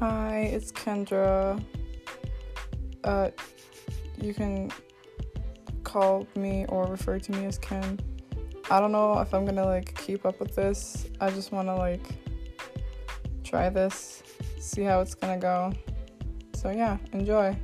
Hi, it's Kendra. Uh, you can call me or refer to me as Ken. I don't know if I'm gonna like keep up with this. I just wanna like try this, see how it's gonna go. So, yeah, enjoy.